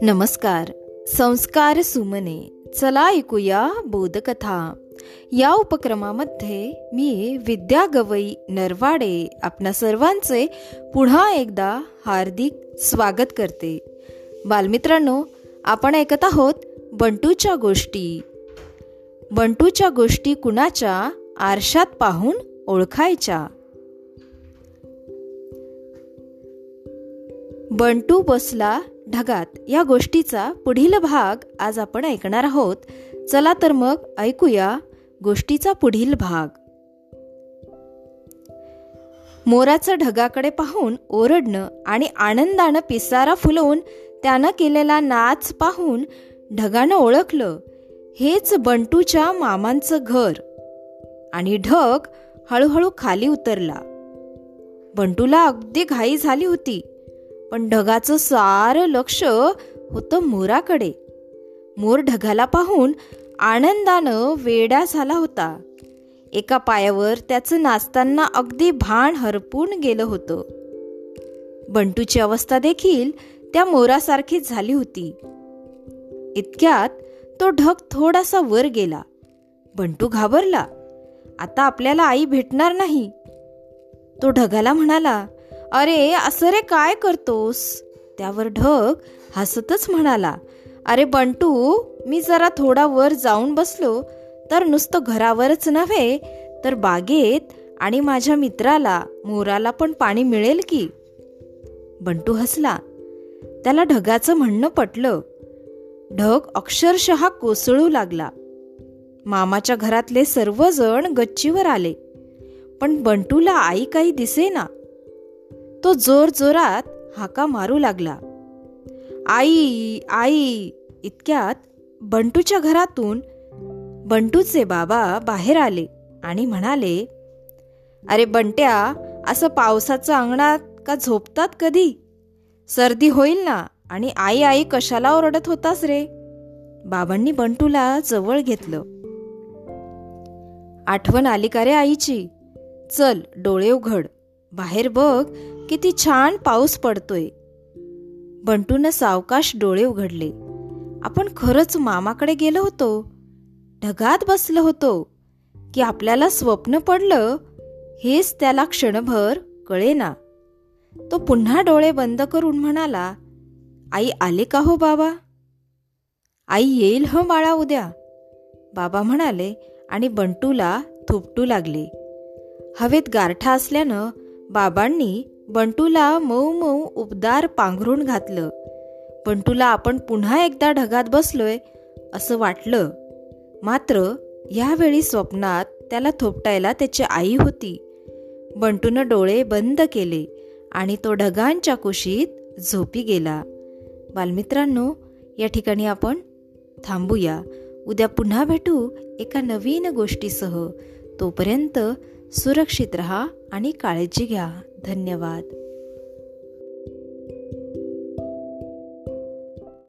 नमस्कार. संस्कार सुमने. चला ऐकूया बोधकथा. या उपक्रमामध्ये मी विद्या गवई नरवाडे आपणा सर्वांचे पुन्हा एकदा हार्दिक स्वागत करते. बालमित्रांनो आपण ऐकत आहोत बंटूच्या गोष्टी. बंटूच्या गोष्टी कुणाच्या? आरशात पाहून ओळखायच्या. बंटू बसला ढगात. या गोष्टीचा पुढील भाग आज आपण ऐकणार आहोत. चला तर मग ऐकूया गोष्टीचा पुढील भाग. मोराचं ढगाकडे पाहून ओरडणं आणि आनंदानं पिसारा फुलवून त्यानं केलेला नाच पाहून ढगानं ओळखलं. हेच बंटूच्या मामांचं घर. आणि ढग हळूहळू खाली उतरला. बंटूला अगदी घाई झाली होती. पण ढगाचं सारं लक्ष होतं मोराकडे. मोर ढगाला पाहून आनंदानं वेड्या झाला होता. एका पायावर त्याचं नाचताना अगदी भान हरपून गेलं होतं. बंटूची अवस्था देखील त्या मोरासारखीच झाली होती. इतक्यात तो ढग थोडासा वर गेला. बंटू घाबरला. आता आपल्याला आई भेटणार नाही. तो ढगाला म्हणाला अरे असं रे काय करतोस? त्यावर ढग हसतच म्हणाला. अरे बंटू मी जरा थोडा वर जाऊन बसलो. तर नुसतं घरावरच नव्हे तर बागेत आणि माझ्या मित्राला मोराला पण पाणी मिळेल की? बंटू हसला. त्याला ढगाचं म्हणणं पटलं. ढग अक्षरशः कोसळू लागला. मामाच्या घरातले सर्वजण गच्चीवर आले. पण बंटूला आई काही दिसेना. तो जोर जोरात हाका मारू लागला. आई आई इतक्यात बंटूच्या घरातून बंटूचे बाबा बाहेर आले आणि म्हणाले अरे बंट्या असं पावसाचं अंगणात का झोपतात कधी? सर्दी होईल ना आणि आई आई कशाला ओरडत होतास रे? बाबांनी बंटूला जवळ घेतलं. आठवण आली का रे आईची? चल डोळे उघड. बाहेर बघ किती छान पाऊस पडतोय. बंटून सावकाश डोळे उघडले. आपण खरंच मामाकडे गेलो होतो. ढगात बसलो होतो. की आपल्याला स्वप्न पडलं हेच त्याला क्षणभर कळेना. तो पुन्हा डोळे बंद करून म्हणाला आई आले का हो बाबा? आई येईल ह बाळा उद्या. बाबा म्हणाले आणि बंटूला थुपटू लागले. हवेत गारठा असल्यानं बाबांनी बंटूला मऊ मऊ उबदार पांघरून घातलं. बंटूला आपण पुन्हा एकदा ढगात बसलोय असं वाटलं. मात्र यावेळी स्वप्नात त्याला थोपटायला त्याची आई होती. बंटूनं डोळे बंद केले आणि तो ढगांच्या कुशीत झोपी गेला. बालमित्रांनो या ठिकाणी आपण थांबूया. उद्या पुन्हा भेटू एका नवीन गोष्टीसह. तोपर्यंत सुरक्षित रहा आणि काळजी घ्या. धन्यवाद.